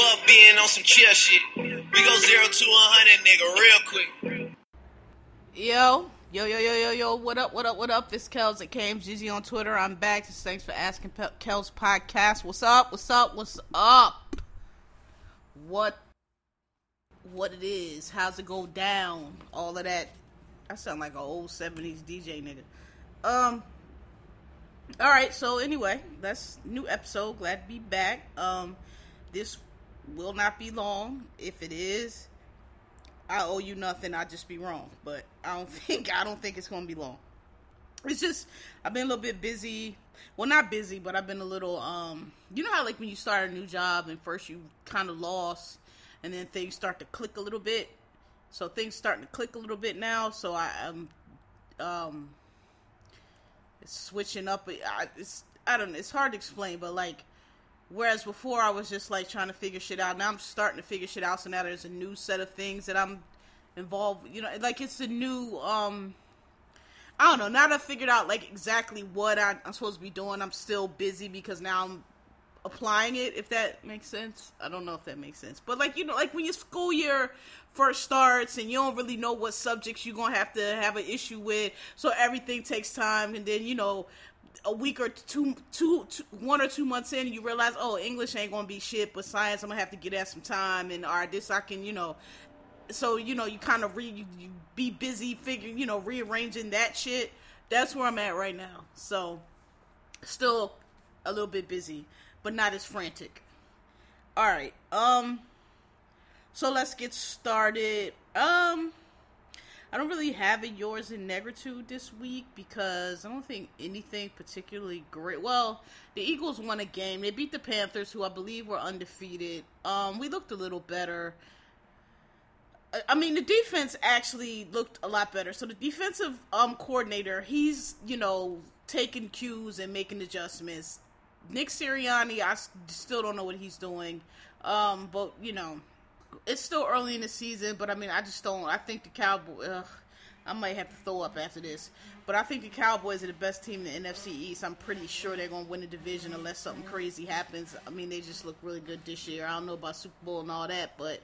Fuck being on some chill shit. We go zero to a hundred, nigga, real quick. Yo, yo, yo, yo, yo, yo, what up, what up, what up? This Kels at Kames Gizzy on Twitter. I'm back. Just thanks for asking Kels podcast. What's up? What's up? What's up? What what it is, how's it go down, all of that. I sound like an old 70s DJ nigga. Um Alright, so anyway, that's new episode. Glad to be back. Um this will not be long. If it is, I owe you nothing. I'll just be wrong. But I don't think I don't think it's gonna be long. It's just I've been a little bit busy. Well, not busy, but I've been a little. Um, you know how like when you start a new job and first you kind of lost, and then things start to click a little bit. So things starting to click a little bit now. So I am, um, switching up. I, it's I don't know. It's hard to explain, but like Whereas before I was just like trying to figure shit out. Now I'm starting to figure shit out. So now there's a new set of things that I'm involved. You know, like it's a new. um I don't know. Now that I figured out like exactly what I, I'm supposed to be doing, I'm still busy because now I'm applying it. If that makes sense, I don't know if that makes sense. But like you know, like when your school year first starts and you don't really know what subjects you're gonna have to have an issue with, so everything takes time. And then you know, a week or two, two, two, one or two months in, you realize, oh, English ain't gonna be shit, but science, I'm gonna have to get at some time, and all right, this I can, you know. So you know, you kind of re, you, you be busy figuring, you know, rearranging that shit. That's where I'm at right now. So, still a little bit busy, but not as frantic. All right, um, so let's get started. Um, I don't really have a yours in negritude this week because I don't think anything particularly great. Well, the Eagles won a game. They beat the Panthers, who I believe were undefeated. Um, we looked a little better. I mean, the defense actually looked a lot better. So the defensive um coordinator, he's you know taking cues and making adjustments. Nick Sirianni, I still don't know what he's doing. Um, but you know, it's still early in the season, but I mean, I just don't. I think the Cowboys. Ugh, I might have to throw up after this, but I think the Cowboys are the best team in the NFC East. I'm pretty sure they're going to win the division unless something crazy happens. I mean, they just look really good this year. I don't know about Super Bowl and all that, but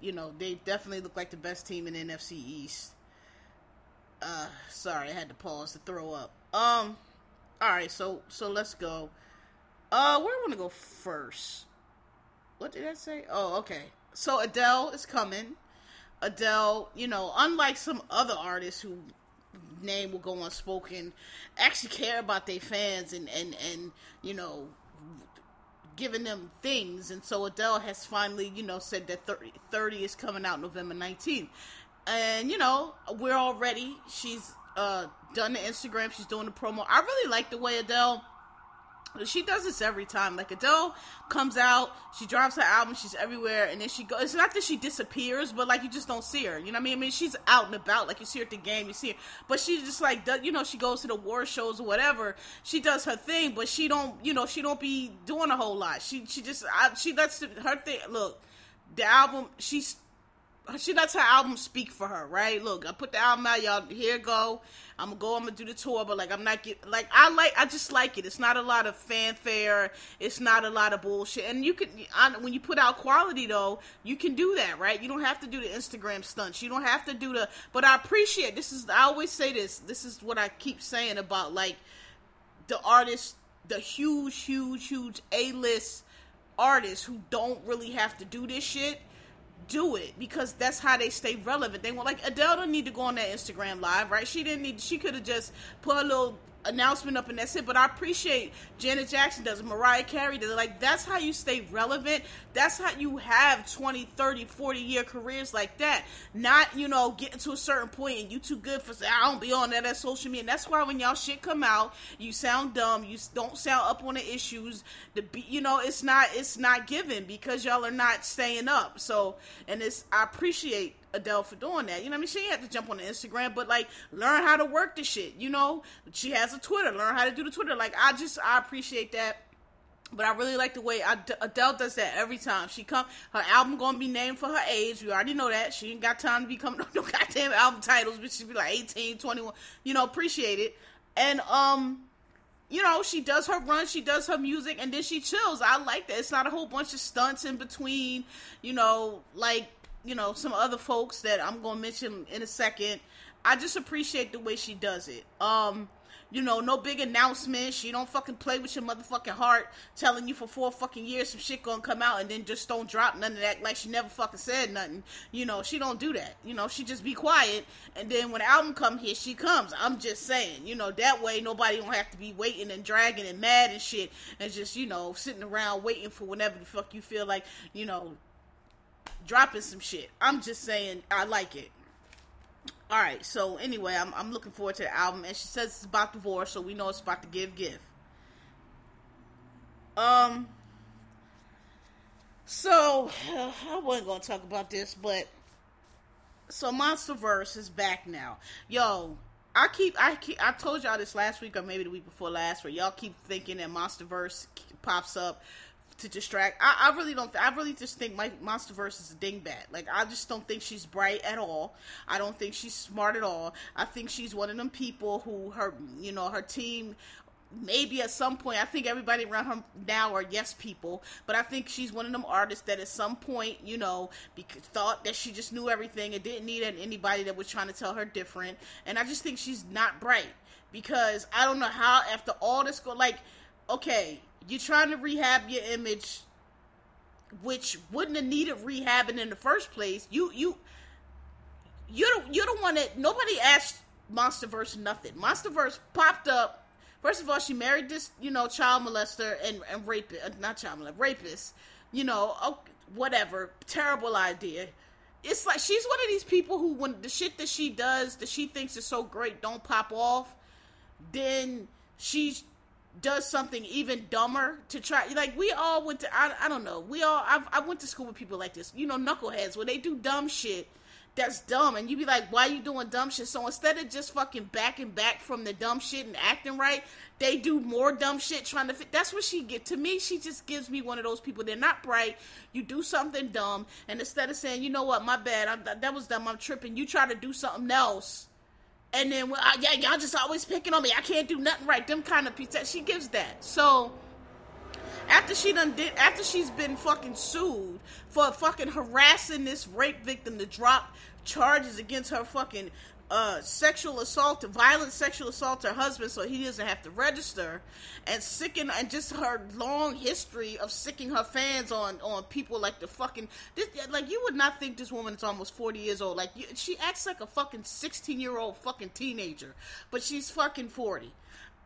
you know, they definitely look like the best team in the NFC East. Uh, sorry, I had to pause to throw up. Um, all right, so so let's go. Uh, where I want to go first? What did I say? Oh, okay so Adele is coming. Adele, you know, unlike some other artists who name will go unspoken, actually care about their fans and and and you know giving them things. And so Adele has finally, you know, said that 30, 30 is coming out November 19th. And, you know, we're all ready. She's uh, done the Instagram. She's doing the promo. I really like the way Adele she does this every time. Like Adele comes out, she drops her album, she's everywhere, and then she goes. It's not that she disappears, but like you just don't see her. You know what I mean? I mean, she's out and about. Like you see her at the game, you see her, but she just like does, you know she goes to the war shows or whatever. She does her thing, but she don't you know she don't be doing a whole lot. She she just I, she lets her thing. Look, the album she's she lets her album speak for her, right? Look, I put the album out, y'all. Here go. I'm gonna go. I'm gonna do the tour, but like I'm not get like I like. I just like it. It's not a lot of fanfare. It's not a lot of bullshit. And you can when you put out quality though, you can do that, right? You don't have to do the Instagram stunts. You don't have to do the. But I appreciate this. Is I always say this. This is what I keep saying about like the artists, the huge, huge, huge A list artists who don't really have to do this shit do it because that's how they stay relevant. They want like Adele don't need to go on that Instagram live, right? She didn't need. She could have just put a little announcement up and that's it. But I appreciate Janet Jackson does, Mariah Carey does. it. Like that's how you stay relevant. That's how you have 20, 30, 40 year careers like that. Not, you know, getting to a certain point and you too good for I don't be on that at social media. And that's why when y'all shit come out, you sound dumb. You don't sound up on the issues. The you know, it's not it's not given because y'all are not staying up. So and it's I appreciate Adele for doing that. You know what I mean? She had to jump on the Instagram, but like learn how to work the shit. You know, she has a Twitter. Learn how to do the Twitter. Like I just I appreciate that. But I really like the way Adele does that every time she come. Her album gonna be named for her age. We already know that. She ain't got time to be coming up no goddamn album titles, but she be like 18, 21. You know, appreciate it. And um, you know, she does her run, she does her music, and then she chills. I like that. It's not a whole bunch of stunts in between. You know, like you know some other folks that I'm gonna mention in a second. I just appreciate the way she does it. Um you know, no big announcements. She don't fucking play with your motherfucking heart, telling you for four fucking years some shit gonna come out and then just don't drop none of that like she never fucking said nothing. You know, she don't do that. You know, she just be quiet and then when the album come here, she comes. I'm just saying, you know, that way nobody don't have to be waiting and dragging and mad and shit and just, you know, sitting around waiting for whenever the fuck you feel like, you know, dropping some shit. I'm just saying I like it. All right. So anyway, I'm I'm looking forward to the album, and she says it's about divorce, so we know it's about to give give. Um. So I wasn't gonna talk about this, but so MonsterVerse is back now. Yo, I keep I keep I told y'all this last week or maybe the week before last, where y'all keep thinking that MonsterVerse pops up to distract. I, I really don't. I really just think my MonsterVerse is a dingbat. Like I just don't think she's bright at all. I don't think she's smart at all. I think she's one of them people who her, you know, her team. Maybe at some point, I think everybody around her now are yes people, but I think she's one of them artists that at some point, you know, because, thought that she just knew everything and didn't need anybody that was trying to tell her different. And I just think she's not bright because I don't know how after all this go like, okay, you're trying to rehab your image, which wouldn't have needed rehabbing in the first place. You you you don't you don't want that nobody asked MonsterVerse nothing. MonsterVerse popped up. First of all, she married this you know child molester and and rapist, uh, not child molester, rapist. You know, oh, whatever, terrible idea. It's like she's one of these people who, when the shit that she does, that she thinks is so great, don't pop off. Then she's does something even dumber to try like we all went to I, I don't know we all I've, i went to school with people like this you know knuckleheads where they do dumb shit that's dumb and you be like why you doing dumb shit? So instead of just fucking backing back from the dumb shit and acting right they do more dumb shit trying to fit that's what she get to me she just gives me one of those people they're not bright you do something dumb and instead of saying you know what my bad I'm, that was dumb i'm tripping you try to do something else and then, well, I, yeah, y'all just always picking on me. I can't do nothing right. Them kind of pizza. She gives that. So after she done did, after she's been fucking sued for fucking harassing this rape victim to drop charges against her fucking uh, sexual assault, violent sexual assault her husband, so he doesn't have to register, and sicking and just her long history of sicking her fans on on people like the fucking this, like you would not think this woman is almost forty years old. Like you, she acts like a fucking sixteen year old fucking teenager, but she's fucking forty.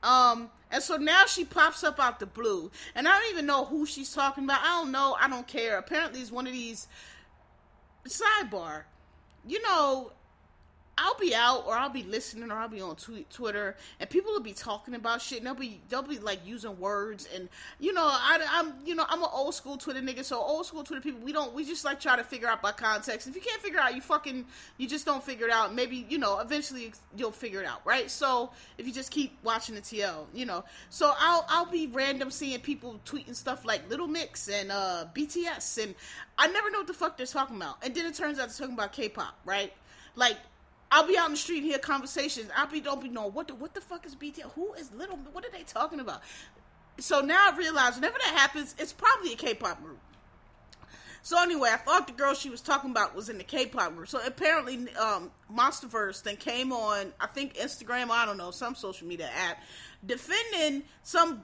Um, and so now she pops up out the blue, and I don't even know who she's talking about. I don't know. I don't care. Apparently, it's one of these sidebar. You know, I'll be out or I'll be listening or I'll be on Twitter and people will be talking about shit and they'll be they'll be like using words and you know I, am you know I'm an old school Twitter nigga so old school Twitter people we don't we just like try to figure out by context. If you can't figure out you fucking you just don't figure it out. Maybe you know eventually you'll figure it out right? So if you just keep watching the TL you know. So I'll I'll be random seeing people tweeting stuff like Little Mix and uh BTS and I never know what the fuck they're talking about. And then it turns out they're talking about K-pop right? Like I'll be out in the street and hear conversations. I'll be don't be knowing what the what the fuck is BTS? Who is Little? What are they talking about? So now I realize whenever that happens, it's probably a K-pop group. So anyway, I thought the girl she was talking about was in the K-pop group. So apparently, um, MonsterVerse then came on, I think Instagram, I don't know, some social media app, defending some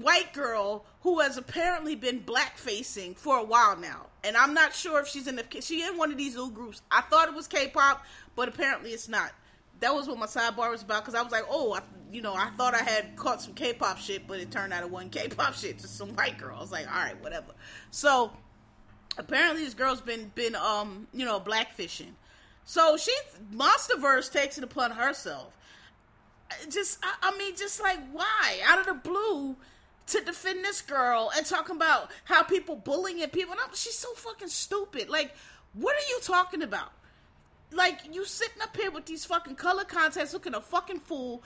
white girl who has apparently been black facing for a while now. And I'm not sure if she's in the she in one of these little groups. I thought it was K-pop, but apparently it's not. That was what my sidebar was about because I was like, oh, I, you know, I thought I had caught some K-pop shit, but it turned out it wasn't K-pop shit, just some white girl. I was like, all right, whatever. So apparently this girl's been been um you know blackfishing. So she MonsterVerse takes it upon herself. Just I, I mean, just like why out of the blue to defend this girl and talking about how people bullying people. And I'm, she's so fucking stupid. Like, what are you talking about? Like you sitting up here with these fucking color contests looking a fucking fool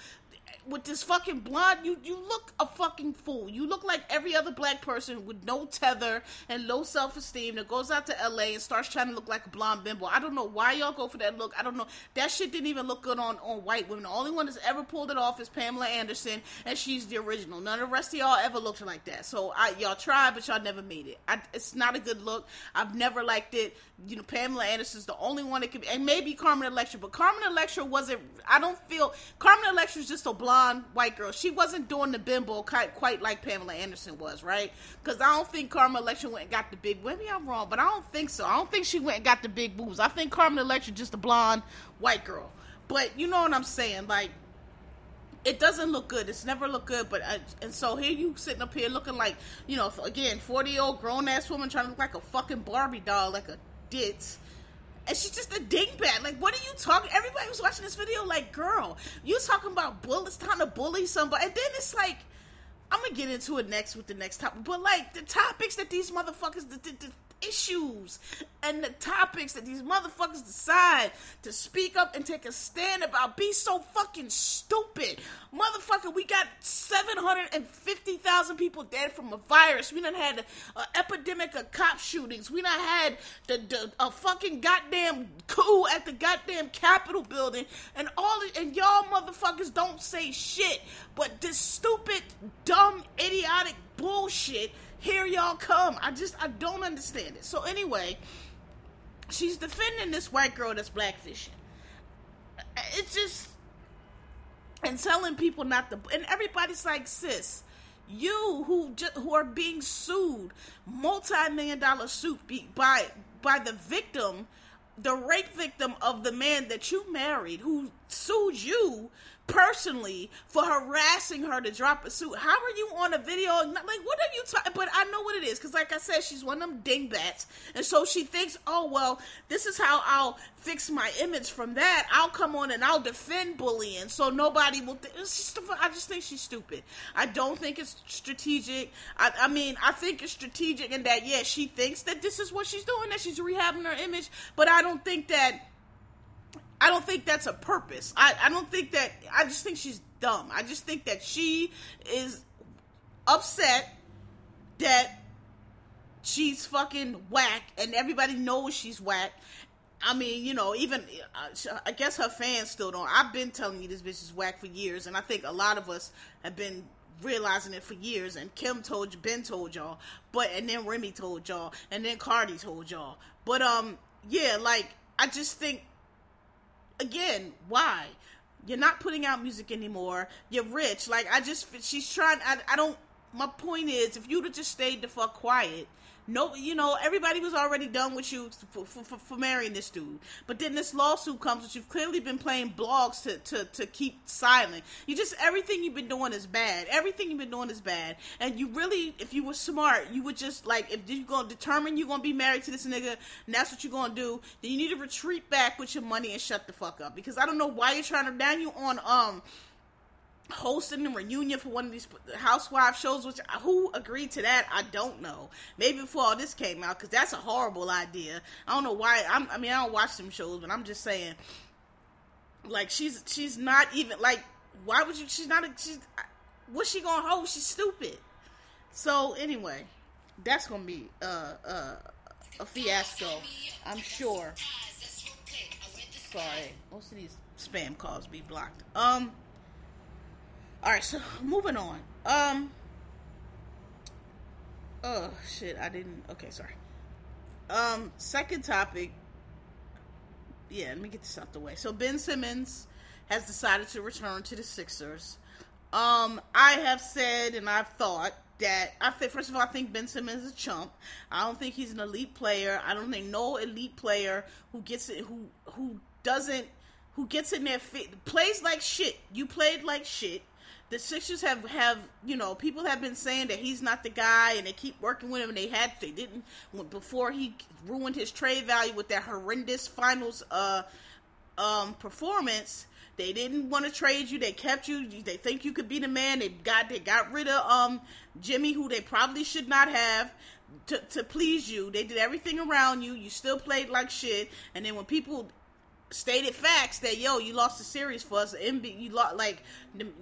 with this fucking blonde, you you look a fucking fool. You look like every other black person with no tether and low self esteem that goes out to LA and starts trying to look like a blonde bimbo. I don't know why y'all go for that look. I don't know. That shit didn't even look good on on white women. The only one that's ever pulled it off is Pamela Anderson, and she's the original. None of the rest of y'all ever looked like that. So I y'all tried, but y'all never made it. I, it's not a good look. I've never liked it. You know, Pamela Anderson's the only one that could, and maybe Carmen Electra, but Carmen Electra wasn't. I don't feel Carmen Electra's just a blonde white girl. She wasn't doing the bimbo quite, quite like Pamela Anderson was, right? Because I don't think Carmen Electra went and got the big. Maybe I'm wrong, but I don't think so. I don't think she went and got the big boobs. I think Carmen Electra just a blonde white girl. But you know what I'm saying? Like, it doesn't look good. It's never looked good. But and so here you sitting up here looking like you know again forty year old grown ass woman trying to look like a fucking Barbie doll, like a ditz and she's just a dingbat. Like, what are you talking? Everybody was watching this video, like, girl, you talking about bullets, trying to bully somebody, and then it's like, I'm gonna get into it next with the next topic, but like the topics that these motherfuckers, the, the, the issues and the topics that these motherfuckers decide to speak up and take a stand about be so fucking stupid. Motherfucker, we got 750,000 people dead from a virus. We done had an epidemic of cop shootings. We done had the, the a fucking goddamn coup at the goddamn Capitol building. And all and y'all motherfuckers don't say shit. But this stupid, dumb, idiotic bullshit here y'all come. I just I don't understand it. So anyway, she's defending this white girl that's blackfishing. It's just and telling people not to and everybody's like, sis, you who just, who are being sued, multi-million dollar suit be, by by the victim, the rape victim of the man that you married who sued you personally for harassing her to drop a suit. How are you on a video? Like, what are you talking? But I know what it is because, like I said, she's one of them dingbats, and so she thinks, oh well, this is how I'll fix my image from that. I'll come on and I'll defend bullying, so nobody will. Th- just, I just think she's stupid. I don't think it's strategic. I, I mean, I think it's strategic in that yeah, she thinks that this is what she's doing, that she's rehabbing her image, but I don't think that I don't think that's a purpose. I, I don't think that. I just think she's dumb. I just think that she is upset that she's fucking whack and everybody knows she's whack. I mean, you know, even uh, I guess her fans still don't. I've been telling you this bitch is whack for years, and I think a lot of us have been realizing it for years. And Kim told you, Ben told y'all, but and then Remy told y'all, and then Cardi told y'all. But um, yeah, like I just think again, why? You're not putting out music anymore. You're rich. Like I just, she's trying. I, I don't. My point is, if you'd have just stayed the fuck quiet, no, you know, everybody was already done with you for, for, for, marrying this dude. But then this lawsuit comes, which you've clearly been playing blogs to, to, to keep silent. You just, everything you've been doing is bad. Everything you've been doing is bad. And you really, if you were smart, you would just, like, if you're going to determine you're going to be married to this nigga, and that's what you're going to do, then you need to retreat back with your money and shut the fuck up. Because I don't know why you're trying to, now you on, um, hosting a reunion for one of these housewife shows which who agreed to that? I don't know. Maybe before all this came out because that's a horrible idea. I don't know why I'm, i mean i don't watch them shows but i'm just saying like she's she's not even like why would you she's not a, she's what's she gonna host she's stupid. So anyway that's gonna be uh uh a fiasco i'm sure. Sorry most of these spam calls be blocked. Um all right, so moving on. Um. Oh shit! I didn't. Okay, sorry. Um, second topic. Yeah, let me get this out the way. So Ben Simmons has decided to return to the Sixers. Um, I have said and I've thought that I think first of all I think Ben Simmons is a chump. I don't think he's an elite player. I don't think no elite player who gets it who who doesn't who gets in there fit, plays like shit. You played like shit the Sixers have have you know people have been saying that he's not the guy, and they keep working with him. And they had they didn't before he ruined his trade value with that horrendous finals uh um performance. They didn't want to trade you. They kept you. They think you could be the man. They got they got rid of um Jimmy, who they probably should not have. To, to please you, they did everything around you. You still played like shit, and then when people stated facts that yo, you lost the series for us. MB, you lost like,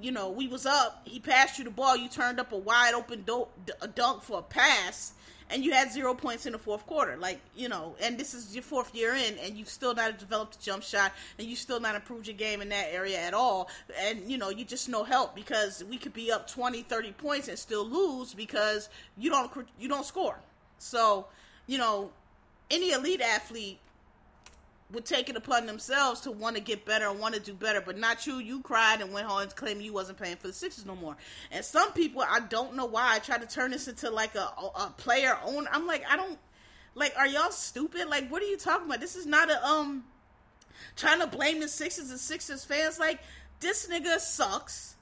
you know, we was up. He passed you the ball. You turned up a wide open do- dunk for a pass, and you had zero points in the fourth quarter. Like, you know, and this is your fourth year in, and you've still not developed a jump shot, and you still not improved your game in that area at all. And, you know, you just no help because we could be up 20, 30 points and still lose because you don't you don't score. So, you know, any elite athlete would take it upon themselves to want to get better and want to do better, but not you. You cried and went home and claimed you wasn't paying for the Sixers no more. And some people, I don't know why, I try to turn this into like a, a player own. I'm like, I don't like. Are y'all stupid? Like, what are you talking about? This is not a um trying to blame the Sixers and Sixers fans. Like, this nigga sucks.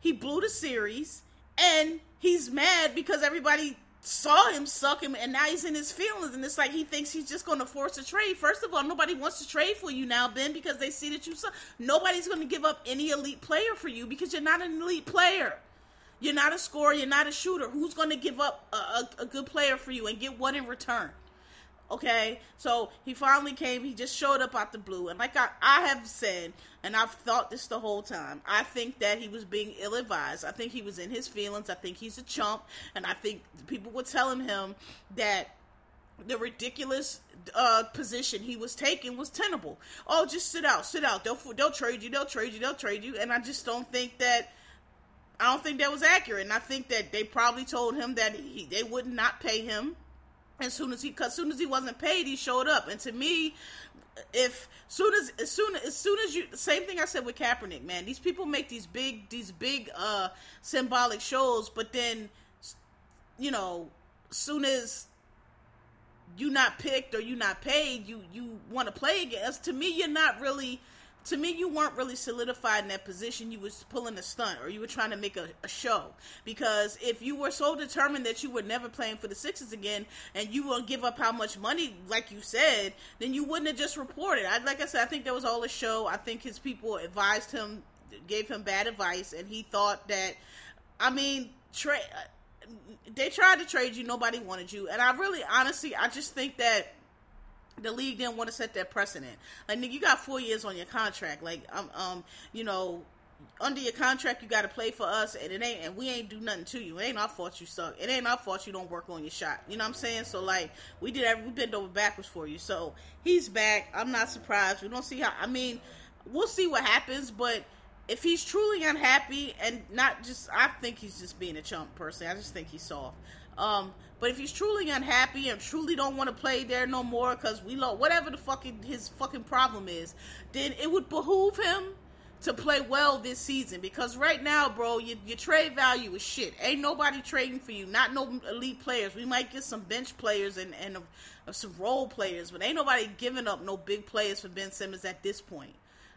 He blew the series, and he's mad because everybody saw him suck him and now he's in his feelings and it's like he thinks he's just going to force a trade. First of all nobody wants to trade for you now ben because they see that you suck. Nobody's going to give up any elite player for you because you're not an elite player. You're not a scorer you're not a shooter. Who's going to give up a, a, a good player for you and get what in return Okay, so he finally came. He just showed up out the blue, and like I, I have said, and I've thought this the whole time. I think that he was being ill-advised. I think he was in his feelings. I think he's a chump, and I think people were telling him that the ridiculous uh, position he was taking was tenable. Oh, just sit out, sit out. They'll they'll trade you. They'll trade you. They'll trade you. And I just don't think that. I don't think that was accurate, and I think that they probably told him that he, they would not pay him as soon as he, cause soon as he wasn't paid, he showed up. And to me, if soon as as soon as soon as you same thing I said with Kaepernick, man. These people make these big these big uh symbolic shows, but then you know, soon as you not picked or you not paid, you you want to play against. To me, you're not really to me, you weren't really solidified in that position. You was pulling a stunt, or you were trying to make a, a, show. Because if you were so determined that you were never playing for the Sixers again, and you will give up how much money, like you said, then you wouldn't have just reported. I, like I said, I think that was all a show. I think his people advised him, gave him bad advice, and he thought that. I mean, trade. Uh, they tried to trade you. Nobody wanted you, and I really, honestly, I just think that the league didn't want to set that precedent. Like, nigga, you got four years on your contract. Like, um, um, you know, under your contract, you got to play for us, and it ain't, and we ain't do nothing to you. It ain't our fault you suck. It ain't our fault you don't work on your shot. You know what I'm saying? So like, we did, every, we bent over backwards for you. So he's back. I'm not surprised. We don't see how. I mean, we'll see what happens, but if he's truly unhappy and not just, I think he's just being a chump person. I just think he's soft. Um, but if he's truly unhappy and truly don't want to play there no more because we love whatever the fucking his fucking problem is, then it would behoove him to play well this season because right now, bro, your, your trade value is shit. Ain't nobody trading for you. Not no elite players. We might get some bench players and and uh, some role players, but ain't nobody giving up no big players for Ben Simmons at this point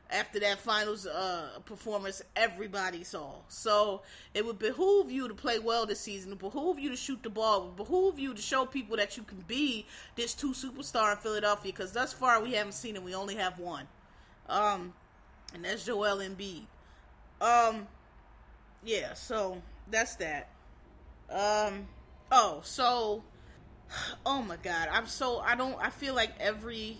after that finals uh, performance everybody saw. So it would behoove you to play well this season. It would behoove you to shoot the ball. It would behoove you to show people that you can be this two superstar in Philadelphia. Because thus far we haven't seen it. We only have one, um, and that's Joel Embiid. Um, yeah. So that's that. Um. Oh, so. Oh my God! I'm so I don't. I feel like every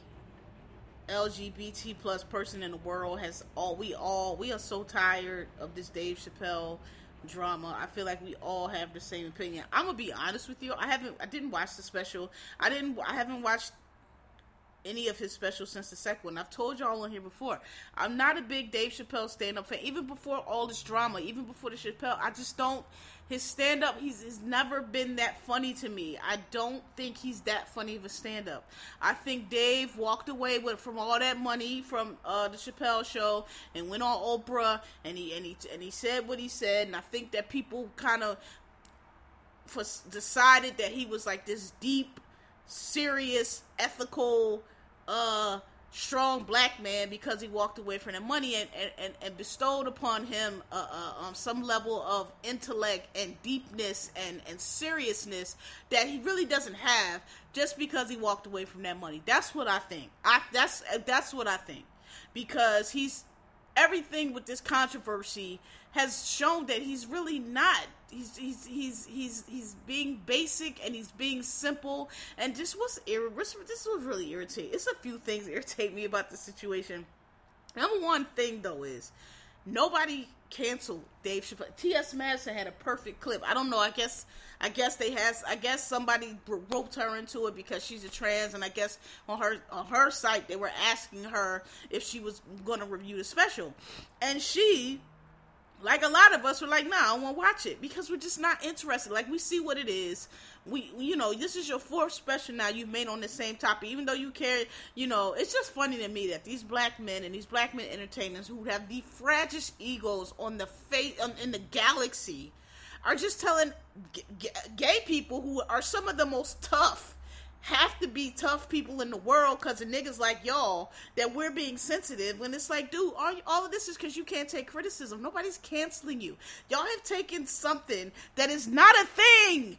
LGBT plus person in the world has all we all we are so tired of this Dave Chappelle drama. I feel like we all have the same opinion. I'm gonna be honest with you. I haven't I didn't watch the special. I didn't I haven't watched any of his specials since the second one. I've told y'all on here before. I'm not a big Dave Chappelle stand up fan. Even before all this drama, even before the Chappelle, I just don't his stand up he's, he's never been that funny to me. I don't think he's that funny of a stand up. I think Dave walked away with from all that money from uh, the Chappelle show and went on Oprah and he and he and he said what he said and I think that people kind of decided that he was like this deep serious ethical uh strong black man because he walked away from the money and, and, and bestowed upon him uh, uh, um, some level of intellect and deepness and, and seriousness that he really doesn't have just because he walked away from that money. That's what I think. I that's that's what I think because he's everything with this controversy has shown that he's really not he's he's he's he's he's being basic and he's being simple and just what's this was really irritating. It's a few things irritate me about the situation. Number one thing though is nobody canceled Dave Chappelle. T.S. Madison had a perfect clip. I don't know. I guess I guess they has. I guess somebody roped her into it because she's a trans, and I guess on her on her site they were asking her if she was going to review the special, and she like a lot of us were like, nah, I won't watch it because we're just not interested. Like we see what it is. We, you know, this is your fourth special now you've made on the same topic. Even though you care, you know, it's just funny to me that these black men and these black men entertainers who have the fragile egos on the face in the galaxy are just telling g- g- gay people who are some of the most tough have to be tough people in the world because of niggas like y'all that we're being sensitive when it's like, dude, all, all of this is because you can't take criticism. Nobody's canceling you. Y'all have taken something that is not a thing.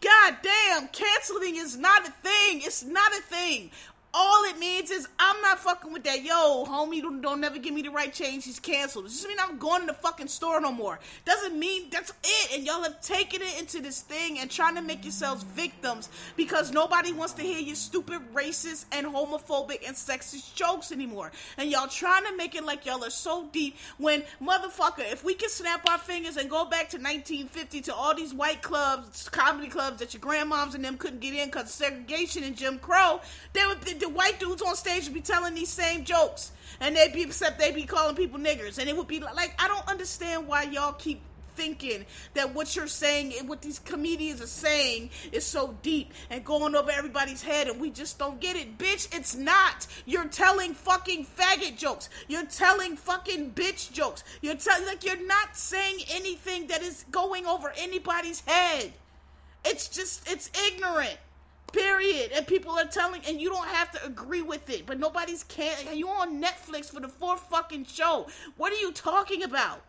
God damn, canceling is not a thing. It's not a thing. All it means is I'm not fucking with that. Yo, homie, don't, don't never give me the right change. He's canceled. It just mean I'm going to the fucking store no more. Doesn't mean that's it. And y'all have taken it into this thing and trying to make yourselves victims because nobody wants to hear your stupid racist and homophobic and sexist jokes anymore. And y'all trying to make it like y'all are so deep when motherfucker, if we can snap our fingers and go back to 1950 to all these white clubs, comedy clubs that your grandmoms and them couldn't get in because segregation and Jim Crow, they would the white dudes on stage would be telling these same jokes, and they'd be except they'd be calling people niggers, and it would be like I don't understand why y'all keep thinking that what you're saying and what these comedians are saying is so deep and going over everybody's head and we just don't get it. Bitch, it's not. You're telling fucking faggot jokes. You're telling fucking bitch jokes. You're telling like you're not saying anything that is going over anybody's head. It's just it's ignorant. Period. And people are telling, and you don't have to agree with it. But nobody's can. You on Netflix for the fourth fucking show? What are you talking about?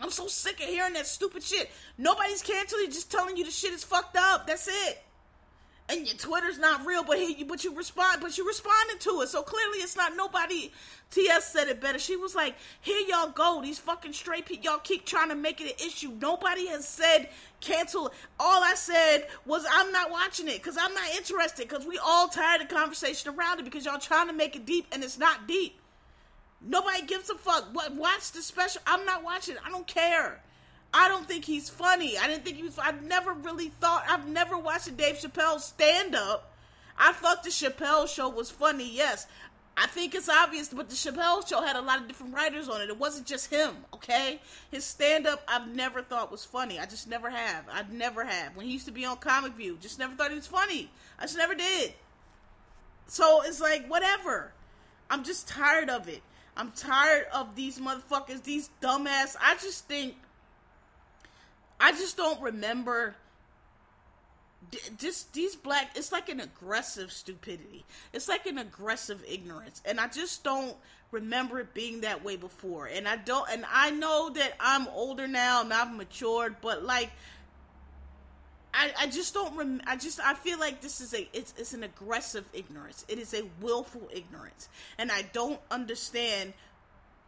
I'm so sick of hearing that stupid shit. Nobody's canceling. Just telling you the shit is fucked up. That's it and your Twitter's not real, but he, but you respond, but you responded to it. So clearly, it's not nobody. TS said it better. She was like, "Here y'all go. These fucking straight people. Y'all keep trying to make it an issue. Nobody has said cancel. All I said was I'm not watching it because I'm not interested. Because we all tired of conversation around it because y'all trying to make it deep and it's not deep. Nobody gives a fuck. What? Watch the special. I'm not watching. I don't care." I don't think he's funny. I didn't think he was. I've never really thought. I've never watched a Dave Chappelle stand up. I thought the Chappelle show was funny. Yes, I think it's obvious, but the Chappelle show had a lot of different writers on it. It wasn't just him. Okay, his stand up I've never thought was funny. I just never have. I've never have. When he used to be on Comic View, just never thought he was funny. I just never did. So it's like whatever. I'm just tired of it. I'm tired of these motherfuckers, these dumbass. I just think I just don't remember just these black it's like an aggressive stupidity it's like an aggressive ignorance and i just don't remember it being that way before and i don't and i know that i'm older now and i've matured but like I, I just don't rem- I just I feel like this is a it's it's an aggressive ignorance. It is a willful ignorance. And I don't understand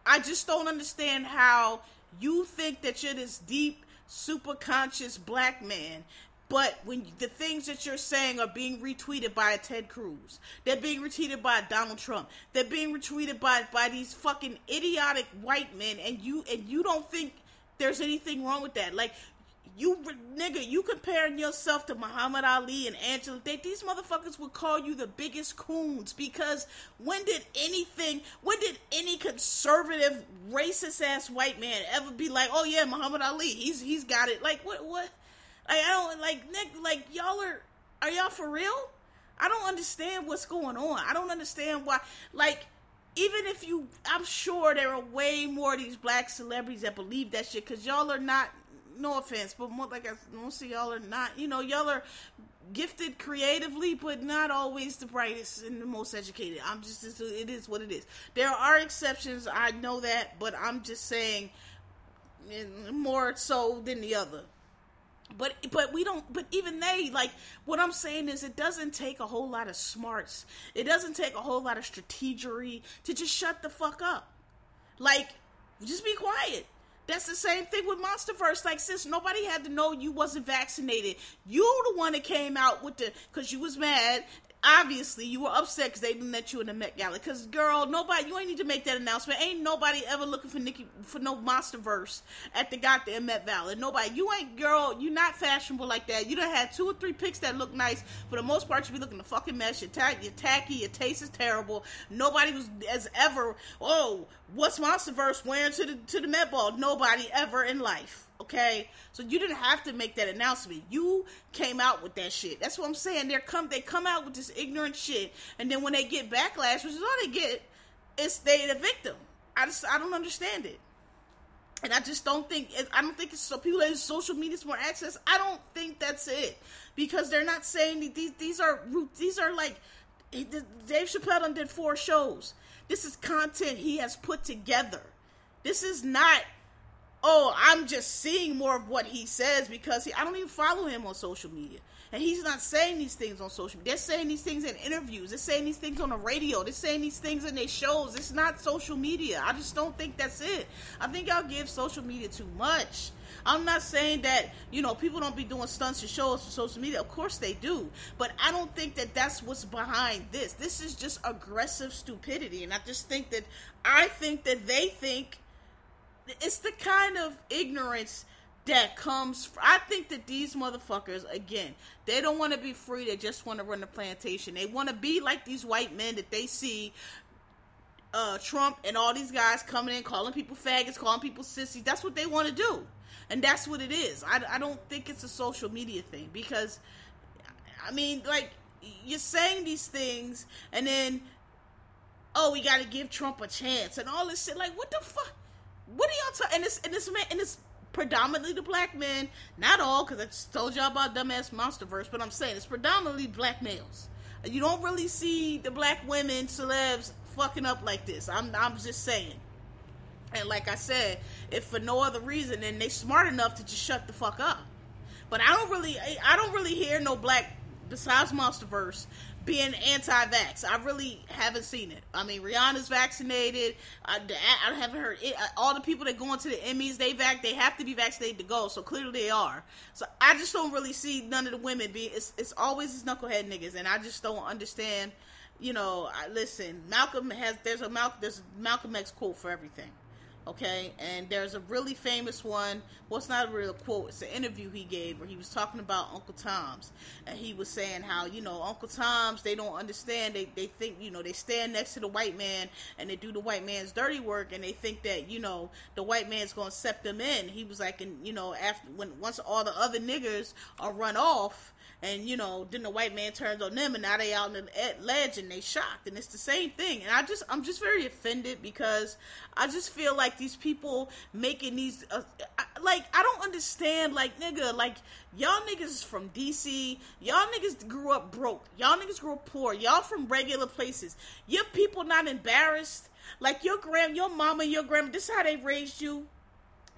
I just don't understand how you think that you're this deep super conscious black man but when the things that you're saying are being retweeted by a Ted Cruz, they're being retweeted by Donald Trump, they're being retweeted by by these fucking idiotic white men, and you and you don't think there's anything wrong with that. Like you nigga, you comparing yourself to Muhammad Ali and Angela They, these motherfuckers would call you the biggest coons because when did anything, when did any conservative, racist ass white man ever be like, oh yeah, Muhammad Ali, he's he's got it. Like what what? Like, I don't like Nick. Like y'all are are y'all for real? I don't understand what's going on. I don't understand why. Like even if you, I'm sure there are way more of these black celebrities that believe that shit because y'all are not no offense, but more like I most of y'all are not. You know, y'all are gifted creatively, but not always the brightest and the most educated. I'm just it is what it is. There are exceptions, I know that, but I'm just saying more so than the other. But but we don't. But even they like what I'm saying is it doesn't take a whole lot of smarts. It doesn't take a whole lot of strategery to just shut the fuck up. Like just be quiet. That's the same thing with MonsterVerse. Like, sis, nobody had to know you wasn't vaccinated. You the one that came out with the because you was mad obviously you were upset because they didn't let you in the Met Gala. Because girl, nobody, you ain't need to make that announcement. Ain't nobody ever looking for Nicki for no monster verse at the goddamn Met Gala. Nobody, you ain't girl, you not fashionable like that. You done had two or three pics that look nice. For the most part, you be looking a fucking mess. You're, you're tacky. Your taste is terrible. Nobody was as ever. Oh, what's monster verse wearing to the to the Met Ball? Nobody ever in life. Okay, so you didn't have to make that announcement. You came out with that shit. That's what I'm saying. They come, they come out with this ignorant shit, and then when they get backlash, which is all they get, it's they the victim. I just, I don't understand it, and I just don't think, I don't think it's so people that social media more access. I don't think that's it because they're not saying these, these are, these are like, Dave Chappelle did four shows. This is content he has put together. This is not oh, I'm just seeing more of what he says because he, I don't even follow him on social media. And he's not saying these things on social media. They're saying these things in interviews. They're saying these things on the radio. They're saying these things in their shows. It's not social media. I just don't think that's it. I think y'all give social media too much. I'm not saying that, you know, people don't be doing stunts and shows for social media. Of course they do. But I don't think that that's what's behind this. This is just aggressive stupidity. And I just think that, I think that they think it's the kind of ignorance that comes I think that these motherfuckers again they don't want to be free they just want to run the plantation. They want to be like these white men that they see uh, Trump and all these guys coming in calling people faggots calling people sissies. That's what they want to do. And that's what it is. I, I don't think it's a social media thing because I mean like you're saying these things and then oh we got to give Trump a chance and all this shit. Like what the fuck what are y'all talking? And it's and this man and it's predominantly the black men. Not all, because I just told y'all about dumbass monsterverse. But I'm saying it's predominantly black males. You don't really see the black women celebs fucking up like this. I'm I'm just saying. And like I said, if for no other reason, then they smart enough to just shut the fuck up. But I don't really, I don't really hear no black besides MonsterVerse being anti-vax. I really haven't seen it. I mean, Rihanna's vaccinated. I, I haven't heard it. All the people that go into the Emmys, they vac, they have to be vaccinated to go. So clearly they are. So I just don't really see none of the women be. It's, it's always these knucklehead niggas, and I just don't understand. You know, I, listen, Malcolm has there's a Malcolm there's a Malcolm X quote for everything okay? And there's a really famous one well it's not a real quote it's an interview he gave where he was talking about uncle tom's. And he was saying how you know uncle tom's they don't understand they, they think you know they stand next to the white man and they do the white man's dirty work and they think that you know the white man's gonna accept them in. He was like and you know after when once all the other niggers are run off and you know then the white man turns on them and now they out in the ledge and they shocked. And it's the same thing. And i just i'm just very offended because i just feel like these people making these uh, like i don't understand like nigga like y'all niggas from dc y'all niggas grew up broke. Y'all niggas grew up poor. Y'all from regular places. Your people not embarrassed. Like your grand your mama your grandma this is how they raised you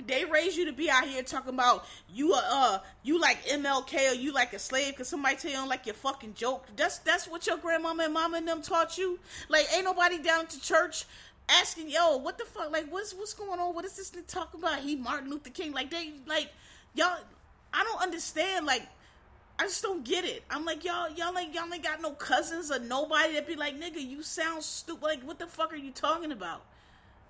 they raise you to be out here talking about you are uh you like MLK or you like a slave because somebody tell you don't like your fucking joke. That's that's what your grandmama and mama and them taught you. Like ain't nobody down to church asking yo what the fuck like what's what's going on? What is this talking about? He Martin Luther King like they like y'all. I don't understand like. I just don't get it. I'm like y'all, y'all ain't y'all ain't got no cousins or nobody that be like, nigga, you sound stupid. Like, what the fuck are you talking about?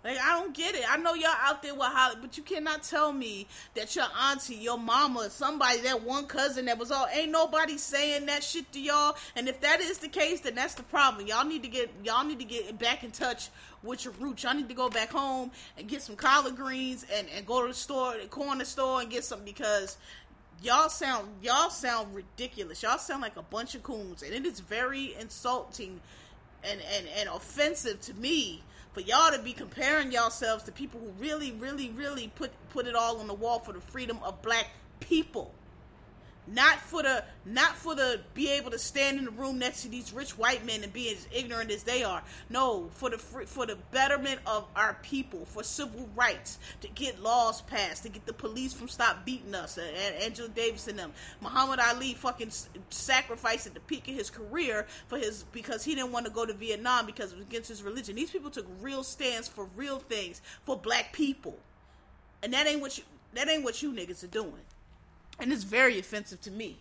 Like I don't get it. I know y'all out there with Holly, but you cannot tell me that your auntie, your mama, somebody, that one cousin that was all ain't nobody saying that shit to y'all. And if that is the case, then that's the problem. Y'all need to get y'all need to get back in touch with your roots. Y'all need to go back home and get some collard greens and, and go to the store, the corner store, and get some because y'all sound y'all sound ridiculous. Y'all sound like a bunch of coons, and it is very insulting and and, and offensive to me for y'all to be comparing yourselves to people who really, really, really put put it all on the wall for the freedom of black people not for the not for the be able to stand in the room next to these rich white men and be as ignorant as they are. No for the for the betterment of our people for civil rights to get laws passed to get the police from stop beating us and, angela davis and them. Muhammad ali fucking sacrificed at the peak of his career for his because he didn't want to go to vietnam because it was against his religion. These people took real stands for real things for black people. And that ain't what you that ain't what you niggas are doing and it's very offensive to me.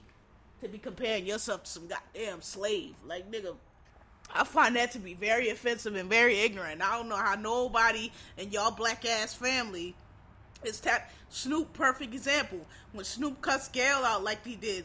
to be comparing yourself to some goddamn slave. Like, nigga, I find that to be very offensive and very ignorant. I don't know how nobody in y'all black ass family is tap Snoop perfect example. When Snoop cuts Gayle out like he did,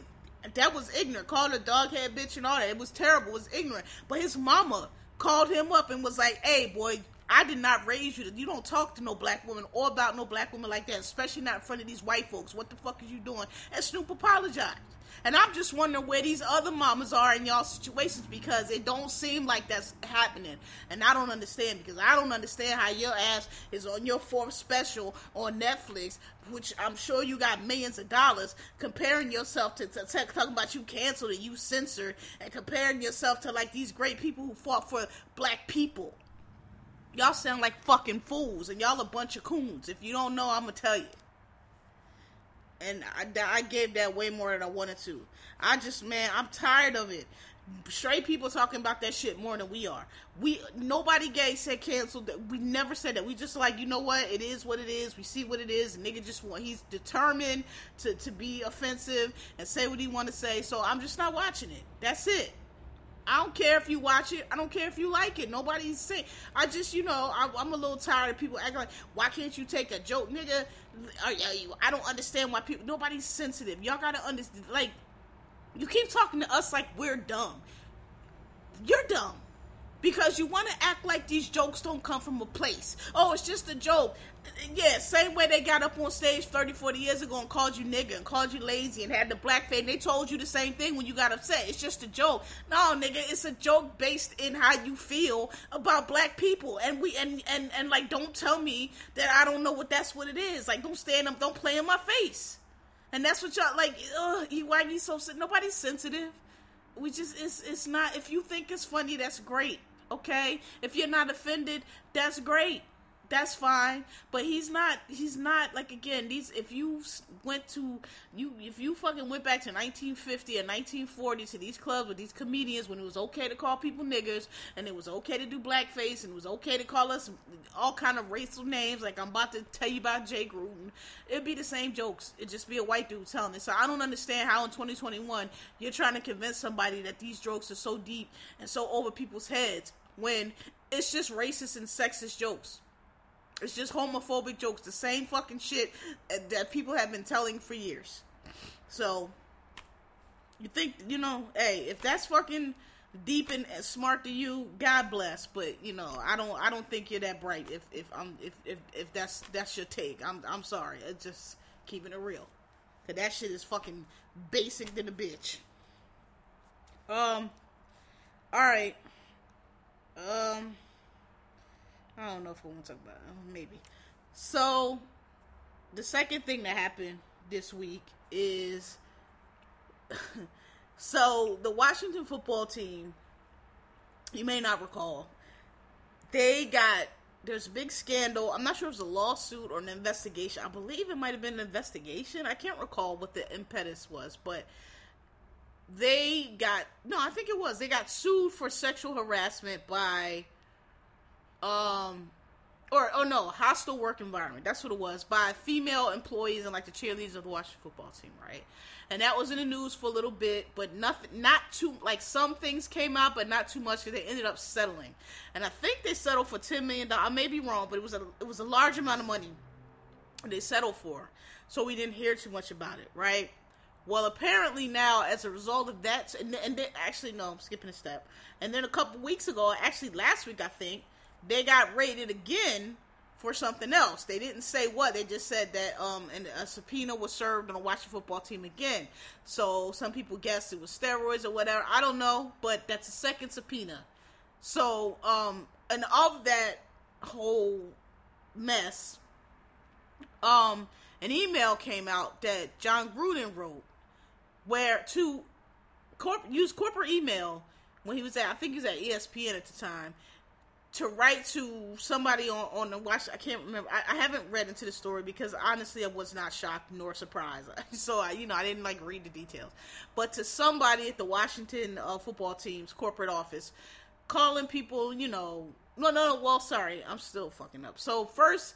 that was ignorant. Called a doghead bitch and all that. It was terrible. It was ignorant. But his mama called him up and was like, "Hey, boy, I did not raise you. You don't talk to no black woman or about no black woman like that, especially not in front of these white folks. What the fuck is you doing?" And Snoop apologized. And I'm just wondering where these other mamas are in y'all situations because it don't seem like that's happening. And I don't understand because I don't understand how your ass is on your fourth special on Netflix, which I'm sure you got millions of dollars, comparing yourself to, to, to talking about you canceled and you censored, and comparing yourself to like these great people who fought for black people. Y'all sound like fucking fools, and y'all a bunch of coons. If you don't know, I'm gonna tell you and I, I gave that way more than I wanted to. I just, man, I'm tired of it. Straight people talking about that shit more than we are. We nobody gay said canceled. We never said that. We just like you know what it is, what it is. We see what it is. Nigga just want he's determined to to be offensive and say what he want to say. So I'm just not watching it. That's it. I don't care if you watch it. I don't care if you like it. Nobody's saying. I just, you know, I, am a little tired of people acting like, why can't you take a joke, nigga? I don't understand why people. Nobody's sensitive. Y'all gotta understand. Like, you keep talking to us like we're dumb. You're dumb because you want to act like these jokes don't come from a place. Oh, it's just a joke. Yeah, same way they got up on stage 30, 40 years ago and called you nigga and called you lazy and had the black face. They told you the same thing when you got upset. It's just a joke. No, nigga, it's a joke based in how you feel about black people. And we and and and like, don't tell me that I don't know what that's what it is. Like, don't stand up, don't play in my face. And that's what y'all like. Ugh, why you so nobody's sensitive. We just it's it's not. If you think it's funny, that's great okay? If you're not offended, that's great. That's fine, but he's not. He's not like again. These if you went to you if you fucking went back to 1950 and 1940 to these clubs with these comedians when it was okay to call people niggers and it was okay to do blackface and it was okay to call us all kind of racial names like I'm about to tell you about Jay Gruden. It'd be the same jokes. It'd just be a white dude telling it. So I don't understand how in 2021 you're trying to convince somebody that these jokes are so deep and so over people's heads when it's just racist and sexist jokes. It's just homophobic jokes, the same fucking shit that people have been telling for years. So, you think, you know, hey, if that's fucking deep and smart to you, God bless. But you know, I don't, I don't think you're that bright. If if I'm, if if, if that's that's your take, I'm I'm sorry. It's just keeping it real. Cause that shit is fucking basic than a bitch. Um. All right. Um, I don't know if I want to talk about it. Maybe. So, the second thing that happened this week is so the Washington football team. You may not recall, they got there's a big scandal. I'm not sure if it was a lawsuit or an investigation. I believe it might have been an investigation. I can't recall what the impetus was, but they got no, I think it was they got sued for sexual harassment by um or oh no, hostile work environment. That's what it was by female employees and like the cheerleaders of the Washington football team, right? And that was in the news for a little bit, but nothing, not too like some things came out, but not too much because they ended up settling. And I think they settled for ten million dollars. I may be wrong, but it was a it was a large amount of money they settled for, so we didn't hear too much about it, right? Well, apparently now, as a result of that, and, and then actually no, I'm skipping a step. And then a couple weeks ago, actually last week, I think they got raided again for something else. They didn't say what. They just said that um, and a subpoena was served on a Washington football team again. So some people guessed it was steroids or whatever. I don't know, but that's a second subpoena. So um, and of that whole mess, um, an email came out that Jon Gruden wrote where to corp- use corporate email when he was at I think he was at ESPN at the time to write to somebody on, on the watch I can't remember I, I, haven't read into the story because honestly I was not shocked nor surprised so I you know I didn't like read the details but to somebody at the Washington uh, football team's corporate office calling people you know no no no well sorry I'm still fucking up so first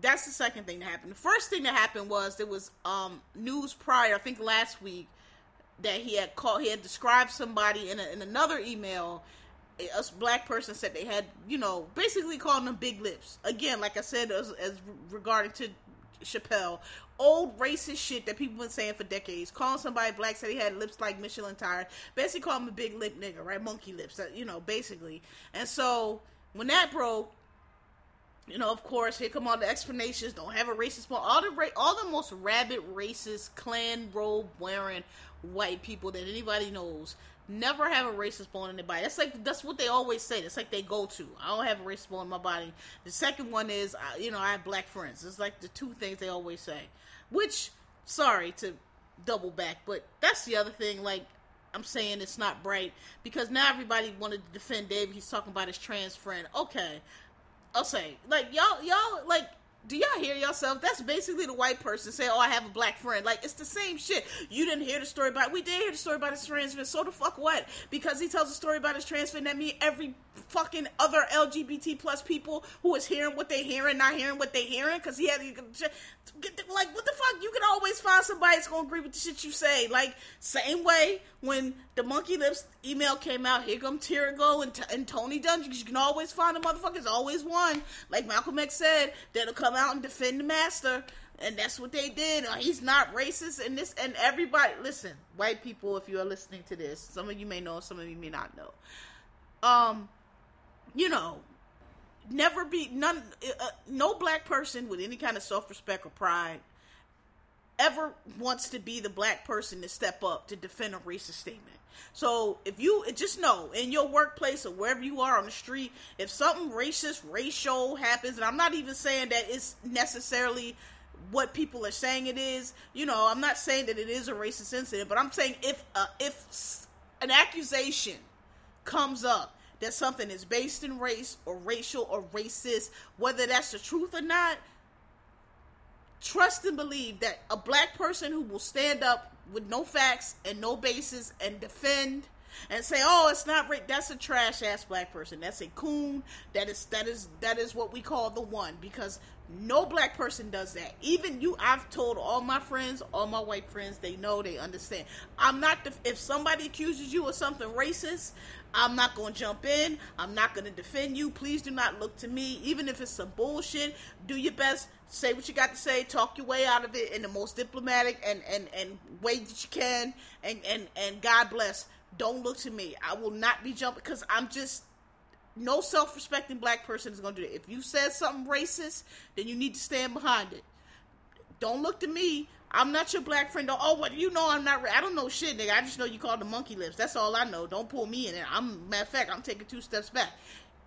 that's the second thing that happened. The first thing that happened was there was um, news prior, I think last week, that he had called, he had described somebody in, a, in another email. A black person said they had, you know, basically calling them big lips. Again, like I said, as, as regarding to Chappelle, old racist shit that people been saying for decades. Calling somebody black said he had lips like Michelin tire. Basically, call him a big lip nigga, right? Monkey lips, uh, you know, basically. And so when that broke, you know, of course, here come all the explanations. Don't have a racist point. All the ra- all the most rabid racist Klan robe wearing white people that anybody knows never have a racist bone in their body. That's like that's what they always say. That's like they go to. I don't have a racist bone in my body. The second one is, you know, I have black friends. It's like the two things they always say. Which, sorry to double back, but that's the other thing. Like I'm saying, it's not bright because now everybody wanted to defend David. He's talking about his trans friend. Okay, I'll say like y'all, y'all like do y'all hear yourself? That's basically the white person saying, "Oh, I have a black friend." Like it's the same shit. You didn't hear the story about. We did hear the story about his transfer. So the fuck what? Because he tells a story about his transfer, that means every fucking other LGBT plus people who is hearing what they hearing, not hearing what they hearing, because he had like what the fuck? You can always find somebody that's gonna agree with the shit you say. Like same way when the monkey lips email came out, here come Tirigo and, and Tony Dungy. You can always find the motherfuckers. Always one, like Malcolm X said, that'll come out and defend the master. And that's what they did. Uh, he's not racist, and this and everybody. Listen, white people, if you are listening to this, some of you may know, some of you may not know. Um, you know, never be none. Uh, no black person with any kind of self respect or pride ever wants to be the black person to step up to defend a racist statement. So if you just know in your workplace or wherever you are on the street, if something racist, racial happens, and I'm not even saying that it's necessarily what people are saying it is. You know, I'm not saying that it is a racist incident, but I'm saying if uh, if an accusation comes up that something is based in race or racial or racist, whether that's the truth or not, trust and believe that a black person who will stand up with no facts and no basis and defend and say, "Oh, it's not right." That's a trash ass black person. That's a coon. That is that is that is what we call the one because no black person does that. Even you, I've told all my friends, all my white friends, they know, they understand. I'm not. The, if somebody accuses you of something racist, I'm not going to jump in. I'm not going to defend you. Please do not look to me, even if it's some bullshit. Do your best. Say what you got to say. Talk your way out of it in the most diplomatic and and and way that you can. And and and God bless. Don't look to me. I will not be jumping because I'm just no self-respecting black person is going to do it. If you said something racist, then you need to stand behind it. Don't look to me. I'm not your black friend. Oh, what you know? I'm not. I don't know shit, nigga. I just know you called the monkey lips. That's all I know. Don't pull me in it. I'm matter of fact, I'm taking two steps back.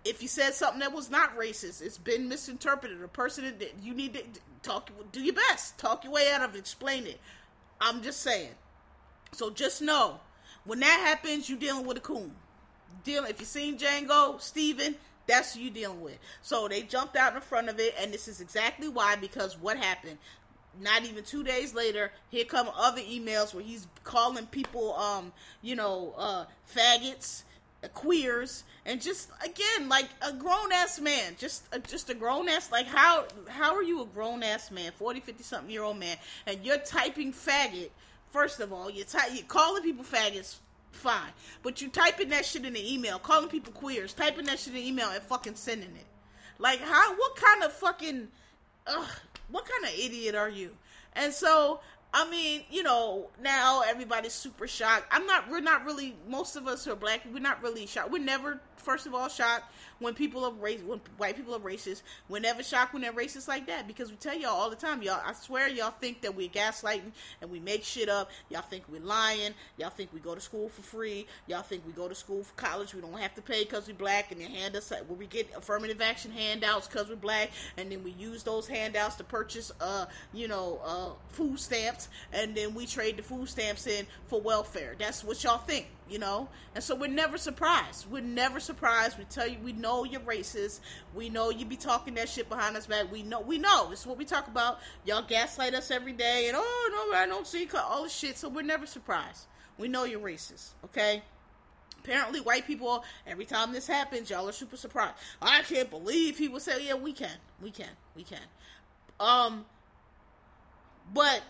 If you said something that was not racist, it's been misinterpreted. A person that you need to talk. Do your best. Talk your way out of it. Explain it. I'm just saying. So just know when that happens, you dealing with a coon. Dealing. If you seen Django, Stephen, that's who you dealing with. So they jumped out in front of it, and this is exactly why. Because what happened? not even two days later, here come other emails where he's calling people, um, you know, uh, faggots, uh, queers, and just again like a grown ass man, just uh, just a grown ass. Like how how are you a grown ass man, 40, 50 something year old man, and you're typing faggot? First of all, you're, ty- you're calling people faggots. Fine, but you typing that shit in the email, calling people queers, typing that shit in the email, and fucking sending it. Like how? What kind of fucking? Ugh, what kind of idiot are you? And so, I mean, you know, now everybody's super shocked. I'm not, we're not really, most of us who are black, we're not really shocked. We're never, first of all, shocked when people are race, when white people are racist. We're never shocked when they're racist like that because we tell y'all all the time, y'all. I swear, y'all think that we're gaslighting and we make shit up. Y'all think we're lying. Y'all think we go to school for free. Y'all think we go to school for college. We don't have to pay because we're black, and they hand us where we get affirmative action handouts because we're black, and then we use those handouts to purchase, uh, you know, uh, food stamps, and then we trade the food stamps in for welfare. That's what y'all think you know? And so we're never surprised. We're never surprised. We tell you we know you're racist we know you be talking that shit behind us back. We know we know. It's what we talk about. Y'all gaslight us every day and oh no i don't see all the shit. So we're never surprised. We know you're racist okay? Apparently white people every time this happens y'all are super surprised. I can't believe people say yeah we can. We can. We can. Um but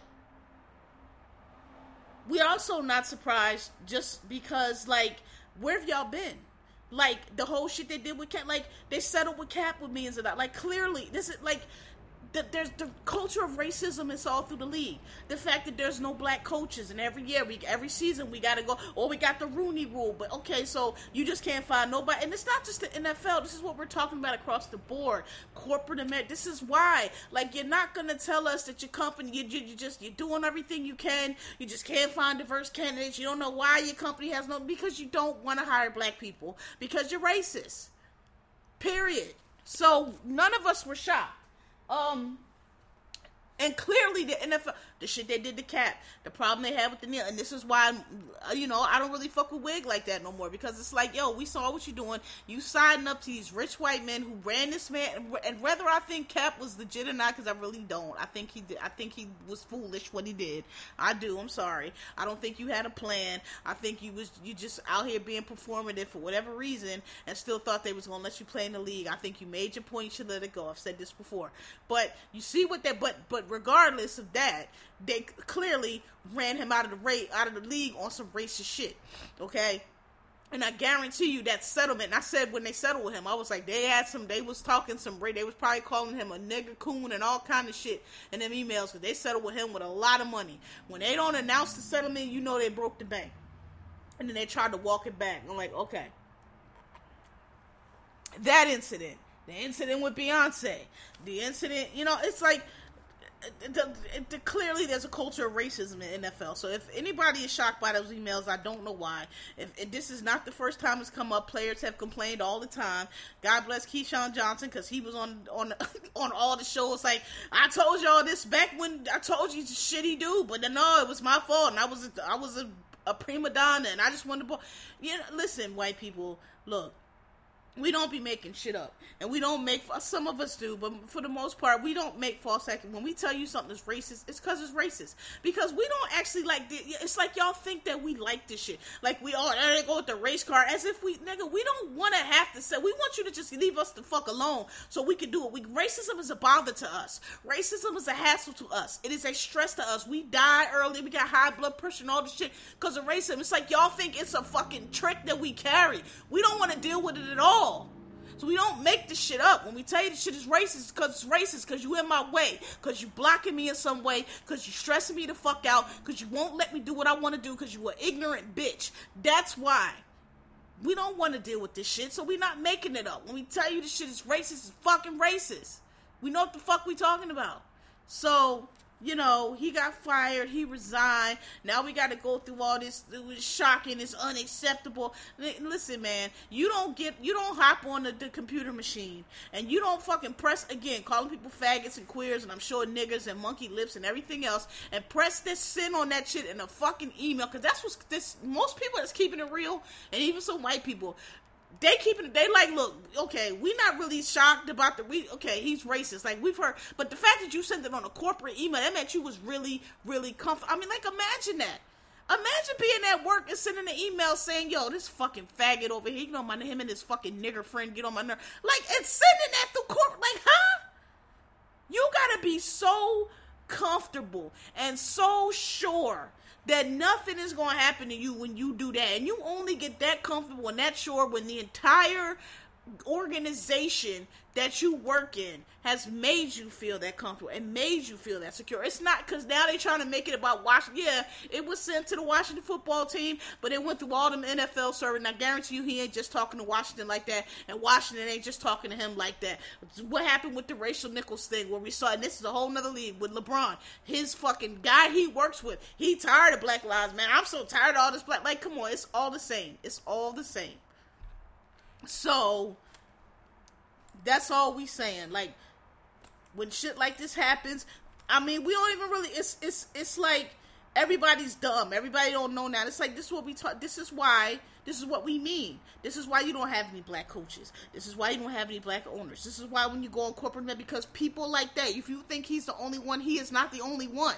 we also not surprised just because like where have y'all been? Like the whole shit they did with Cap, like they settled with Cap with millions of dollars. Like clearly, this is like the, there's the culture of racism is all through the league. The fact that there's no black coaches, and every year, we every season we got to go. Or we got the Rooney Rule, but okay, so you just can't find nobody. And it's not just the NFL. This is what we're talking about across the board. Corporate America. This is why, like, you're not gonna tell us that your company, you, you, you just you're doing everything you can. You just can't find diverse candidates. You don't know why your company has no because you don't want to hire black people because you're racist. Period. So none of us were shocked. Um, and clearly the NFL, the shit they did to Cap, the problem they had with the knee, and this is why, uh, you know, I don't really fuck with Wig like that no more because it's like, yo, we saw what you're doing. You siding up to these rich white men who ran this man, and whether I think Cap was legit or not, because I really don't. I think he did. I think he was foolish what he did. I do. I'm sorry. I don't think you had a plan. I think you was you just out here being performative for whatever reason, and still thought they was gonna let you play in the league. I think you made your point. You should let it go. I've said this before, but you see what that. But but regardless of that, they clearly ran him out of the rate out of the league on some racist shit. Okay. And I guarantee you that settlement. I said when they settled with him, I was like, they had some. They was talking some. They was probably calling him a nigger coon and all kind of shit in them emails because they settled with him with a lot of money. When they don't announce the settlement, you know they broke the bank, and then they tried to walk it back. I'm like, okay. That incident, the incident with Beyonce, the incident, you know, it's like the, the, clearly there's a culture of racism in NFL. So if anybody is shocked by those emails, I don't know why. If, if this is not the first time it's come up, players have complained all the time. God bless Keyshawn Johnson because he was on on on all the shows. Like I told y'all this back when I told you shitty dude, but no, it was my fault, and I was a, I was a, a prima donna, and I just wanted to. You know, listen, white people, look we don't be making shit up. And we don't make some of us do but for the most part we don't make false accusations. When we tell you something is racist it's because it's racist. Because we don't actually like it's like y'all think that we like this shit. Like we all go with the race car as if we nigga we don't want to have to say we want you to just leave us the fuck alone so we can do it. We racism is a bother to us. Racism is a hassle to us. It is a stress to us. We die early. We got high blood pressure and all this shit because of racism. It's like y'all think it's a fucking trick that we carry. We don't want to deal with it at all so we don't make this shit up. When we tell you this shit is racist, because it's racist, because you in my way, because you blocking me in some way, because you stressing me the fuck out, because you won't let me do what I want to do, because you an ignorant bitch. That's why. We don't want to deal with this shit, so we're not making it up. When we tell you this shit is racist, it's fucking racist. We know what the fuck we talking about. So you know, he got fired, he resigned. Now we got to go through all this. It was shocking, it's unacceptable. Listen, man, you don't get, you don't hop on the, the, computer machine and you don't fucking press again, calling people faggots and queers and I'm sure niggers and monkey lips and everything else, and press this sin on that shit in a fucking email because that's what this most people that's keeping it real, and even some white people they keeping. They like, look, okay, we not really shocked about the we. Okay, he's racist. Like we've heard, but the fact that you sent it on a corporate email, that meant you was really, really comfortable. I mean, like, imagine that. Imagine being at work and sending an email saying, "Yo, this fucking faggot over here, you know, my him and his fucking nigger friend get on my nerve." Like, and sending that through corporate, like, huh? You gotta be so comfortable and so sure that nothing is going to happen to you when you do that. And you only get that comfortable and that sure when the entire organization that you work in has made you feel that comfortable and made you feel that secure. It's not because now they're trying to make it about Washington. Yeah, it was sent to the Washington football team, but it went through all them NFL servers. And I guarantee you, he ain't just talking to Washington like that, and Washington ain't just talking to him like that. What happened with the Rachel Nichols thing, where we saw, and this is a whole nother league with LeBron, his fucking guy he works with, he tired of Black Lives Man. I'm so tired of all this black. Like, come on, it's all the same. It's all the same. So that's all we saying. Like when shit like this happens, I mean, we don't even really. It's it's it's like everybody's dumb. Everybody don't know now. It's like this is what we talk. This is why. This is what we mean. This is why you don't have any black coaches. This is why you don't have any black owners. This is why when you go on corporate net, because people like that. If you think he's the only one, he is not the only one.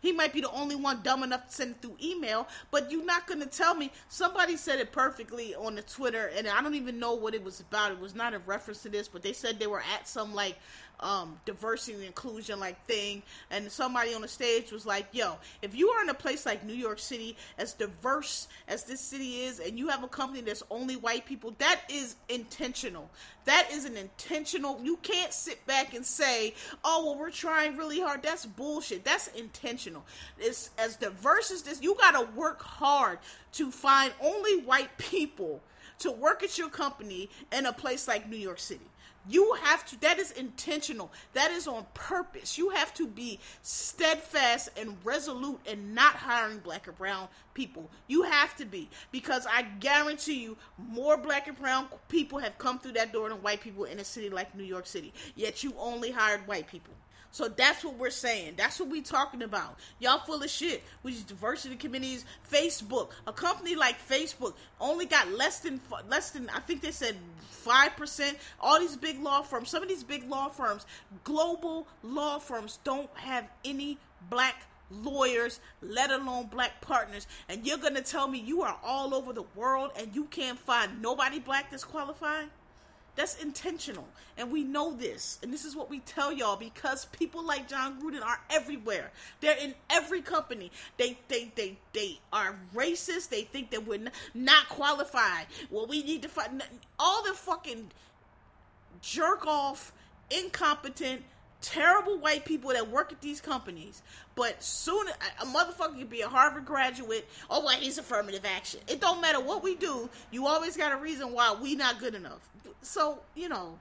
He might be the only one dumb enough to send it through email, but you're not going to tell me. Somebody said it perfectly on the Twitter, and I don't even know what it was about. It was not a reference to this, but they said they were at some like um, diversity and inclusion like thing, and somebody on the stage was like, "Yo, if you are in a place like New York City, as diverse as this city is, and you have a company that's only white people, that is intentional. That is an intentional. You can't sit back and say, "Oh, well, we're trying really hard." That's bullshit. That's intentional. It's as diverse as this. You got to work hard to find only white people to work at your company in a place like New York City. You have to, that is intentional. That is on purpose. You have to be steadfast and resolute in not hiring black and brown people. You have to be. Because I guarantee you, more black and brown people have come through that door than white people in a city like New York City. Yet you only hired white people. So that's what we're saying. That's what we talking about. Y'all full of shit. Which diversity committees, Facebook, a company like Facebook only got less than less than I think they said five percent. All these big law firms, some of these big law firms, global law firms, don't have any black lawyers, let alone black partners. And you're gonna tell me you are all over the world and you can't find nobody black that's qualified? That's intentional. And we know this. And this is what we tell y'all because people like Jon Gruden are everywhere. They're in every company. They they they they are racist. They think that we're not qualified. Well, we need to find all the fucking jerk off, incompetent, terrible white people that work at these companies. But soon a motherfucker could be a Harvard graduate. Oh, well, he's affirmative action. It don't matter what we do. You always got a reason why we not good enough. So you know,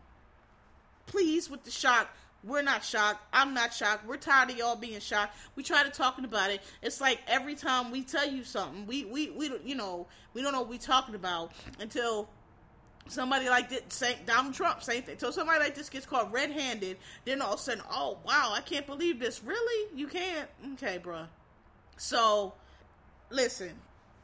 please with the shock. We're not shocked. I'm not shocked. We're tired of y'all being shocked. We try to talking about it. It's like every time we tell you something, we we we you know we don't know what we talking about until somebody like this, say, Donald Trump, same thing. So somebody like this gets caught red-handed, then all of a sudden, oh wow, I can't believe this. Really? You can't? Okay, bruh. So, listen,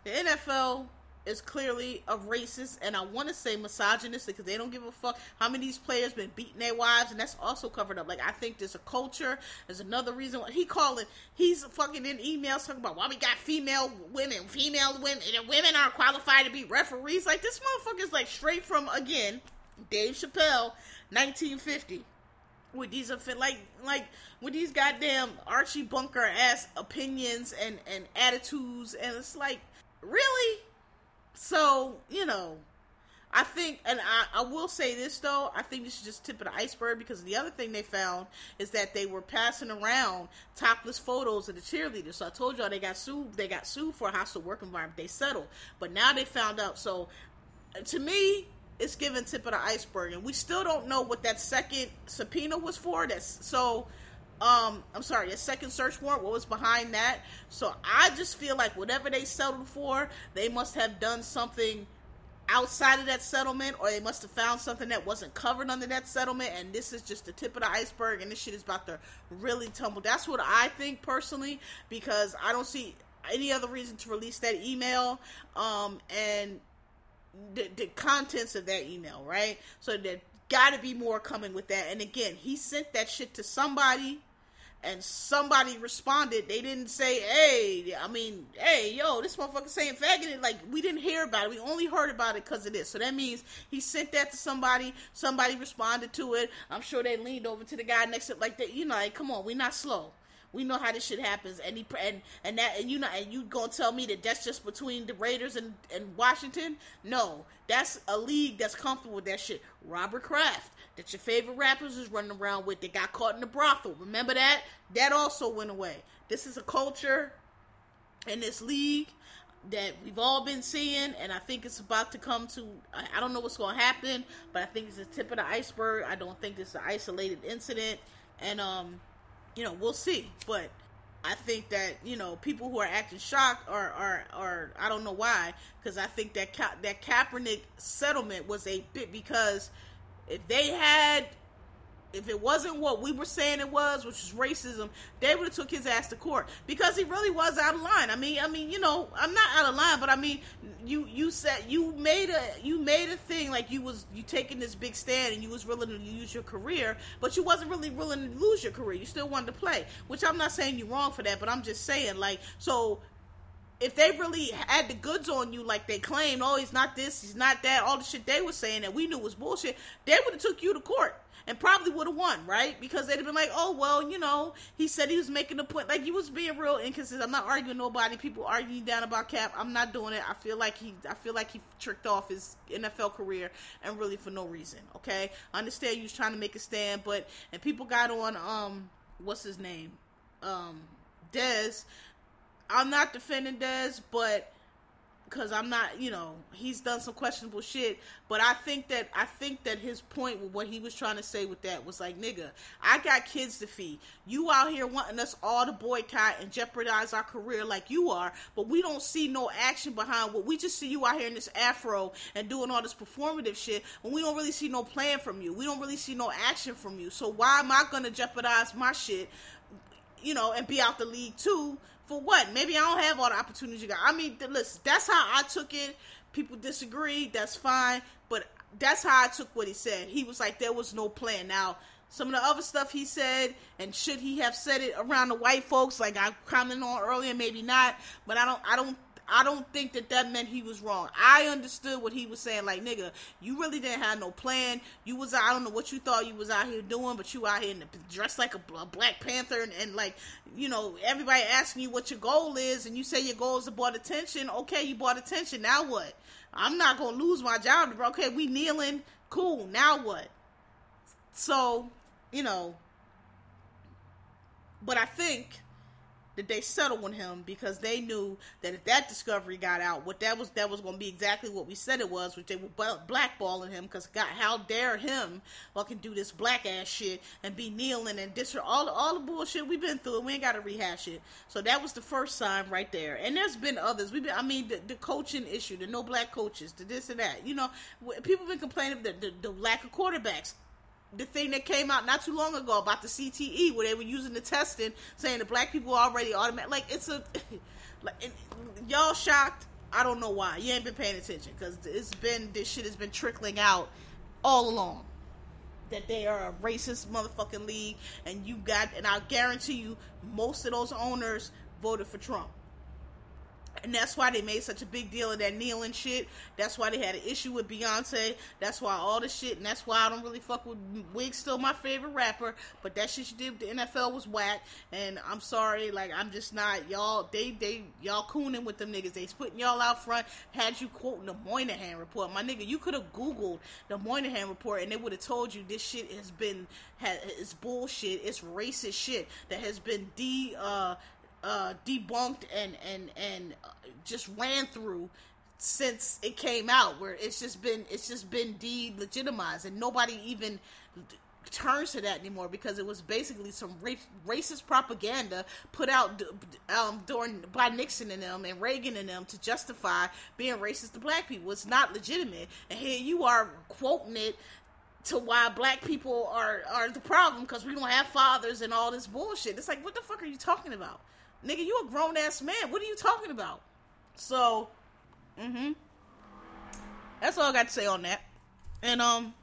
the NFL is clearly a racist and I want to say misogynistic because they don't give a fuck how many of these players been beating their wives and that's also covered up. Like I think there's a culture. There's another reason why he calling. He's fucking in emails talking about why we got female women, female women, and women aren't qualified to be referees. Like this motherfucker's like straight from again Dave Chappelle, 1950 with these like like with these goddamn Archie Bunker ass opinions and and attitudes and it's like really so, you know, I think, and I, I will say this though, I think this is just tip of the iceberg because the other thing they found is that they were passing around topless photos of the cheerleaders. So I told y'all they got sued. They got sued for a hostile work environment. They settled, but now they found out. So to me, it's given tip of the iceberg, and we still don't know what that second subpoena was for. That's so um i'm sorry a second search warrant what was behind that. So i just feel like whatever they settled for they must have done something outside of that settlement or they must have found something that wasn't covered under that settlement and this is just the tip of the iceberg and this shit is about to really tumble. That's what i think personally because i don't see any other reason to release that email um and the, the contents of that email right? So that got to be more coming with that. And again, he sent that shit to somebody, and somebody responded. They didn't say, "Hey, I mean, hey, yo, this motherfucker saying faggot." Like we didn't hear about it. We only heard about it because of this. So that means he sent that to somebody. Somebody responded to it. I'm sure they leaned over to the guy next to, like, that. You know, like, come on, we're not slow. We know how this shit happens, and he and and that and you know and you gonna tell me that that's just between the Raiders and and Washington? No, that's a league that's comfortable with that shit. Robert Kraft, that your favorite rappers is running around with, that got caught in the brothel. Remember that? That also went away. This is a culture in this league that we've all been seeing, and I think it's about to come to. I don't know what's going to happen, but I think it's the tip of the iceberg. I don't think it's an isolated incident, and um, you know, we'll see. But I think that you know people who are acting shocked are are, are I don't know why because I think that Ka- that Kaepernick settlement was a bit because if they had if it wasn't what we were saying it was, which is racism, they would have took his ass to court because he really was out of line. I mean, I mean, you know, I'm not out of line, but I mean, you you said you made a you made a thing like you was you taking this big stand and you was willing to use your career, but you wasn't really willing to lose your career. You still wanted to play, which I'm not saying you're wrong for that, but I'm just saying like so if they really had the goods on you like they claimed, oh, he's not this, he's not that, all the shit they were saying that we knew was bullshit, they would have took you to court and probably would have won, right? Because they'd have been like, oh, well, you know, he said he was making a point. Like, he was being real inconsistent. I'm not arguing nobody. People arguing down about Cap. I'm not doing it. I feel like he, I feel like he tricked off his NFL career and really for no reason, okay? I understand you was trying to make a stand, but, and people got on, um, what's his name? Um, Dez. I'm not defending Dez, but because I'm not, you know, he's done some questionable shit. But I think that I think that his point with what he was trying to say with that was like, nigga, I got kids to feed. You out here wanting us all to boycott and jeopardize our career like you are, but we don't see no action behind what we just see you out here in this afro and doing all this performative shit, and we don't really see no plan from you. We don't really see no action from you. So why am I gonna jeopardize my shit, you know, and be out the league too? For what? Maybe I don't have all the opportunities you got. I mean, listen, that's how I took it. People disagree. That's fine. But that's how I took what he said. He was like, there was no plan. Now, some of the other stuff he said, and should he have said it around the white folks, like I commented on earlier, maybe not. But I don't, I don't I don't think that that meant he was wrong. I understood what he was saying. Like, nigga, you really didn't have no plan. You was, I don't know what you thought you was out here doing, but you out here in the, dressed like a, a Black Panther and, and, like, you know, everybody asking you what your goal is, and you say your goal is to bought attention. Okay, you bought attention. Now what? I'm not gonna lose my job. Bro. Okay, we kneeling. Cool. Now what? So, you know, but I think that they settled on him because they knew that if that discovery got out, what that was that was going to be exactly what we said it was, which they were blackballing him because God, how dare him fucking do this black ass shit and be kneeling and disrespect all all the bullshit we've been through. And we ain't got to rehash it. So that was the first sign right there. And there's been others. We've been, I mean, the, the coaching issue, the no black coaches, the this and that. You know, people been complaining the, the, the lack of quarterbacks the thing that came out not too long ago about the CTE, where they were using the testing, saying the black people already automatic. Like it's a, like y'all shocked. I don't know why. You ain't been paying attention because it's been this shit has been trickling out all along. That they are a racist motherfucking league, and you got, and I guarantee you, most of those owners voted for Trump. And that's why they made such a big deal of that kneeling shit. That's why they had an issue with Beyonce. That's why all the shit, and that's why I don't really fuck with Wig's still my favorite rapper. But that shit she did with the NFL was whack. And I'm sorry, like I'm just not y'all. They they y'all cooning with them niggas. They putting y'all out front. Had you quoting the Moynihan report, my nigga. You could have googled the Moynihan report, and they would have told you this shit has been has it's bullshit. It's racist shit that has been de uh uh, debunked and and and uh, just ran through since it came out where it's just been it's just been delegitimized and nobody even turns to that anymore because it was basically some racist propaganda put out um, during by Nixon and them and Reagan and them to justify being racist to black people. It's not legitimate, and here you are quoting it to why black people are are the problem because we don't have fathers and all this bullshit. It's like what the fuck are you talking about? Nigga, you a grown ass man. What are you talking about? So, mm-hmm. That's all I got to say on that. And um,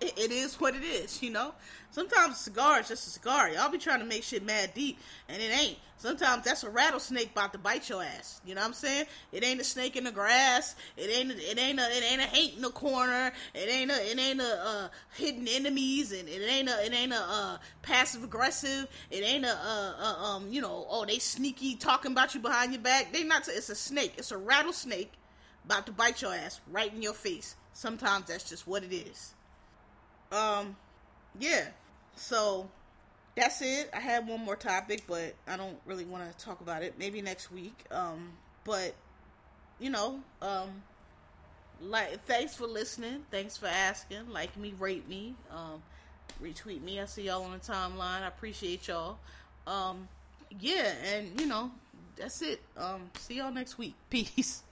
it, is what it is, you know. Sometimes a cigar is just a cigar. Y'all be trying to make shit mad deep, and it ain't. Sometimes that's a rattlesnake about to bite your ass. You know what I'm saying? It ain't a snake in the grass. It ain't. It ain't a. It ain't a hate in the corner. It ain't a. It ain't a uh, hidden enemies, and it ain't a. It ain't a uh, passive aggressive. It ain't a, a, a. um. You know. Oh, they sneaky talking about you behind your back. They not. It's a snake. It's a rattlesnake about to bite your ass right in your face. Sometimes that's just what it is. Um, yeah. So that's it. I had one more topic, but I don't really want to talk about it. Maybe next week. Um, but you know, um, like thanks for listening. Thanks for asking. Like me, rate me, um, retweet me. I see y'all on the timeline. I appreciate y'all. Um, yeah, and you know, that's it. Um, see y'all next week. Peace.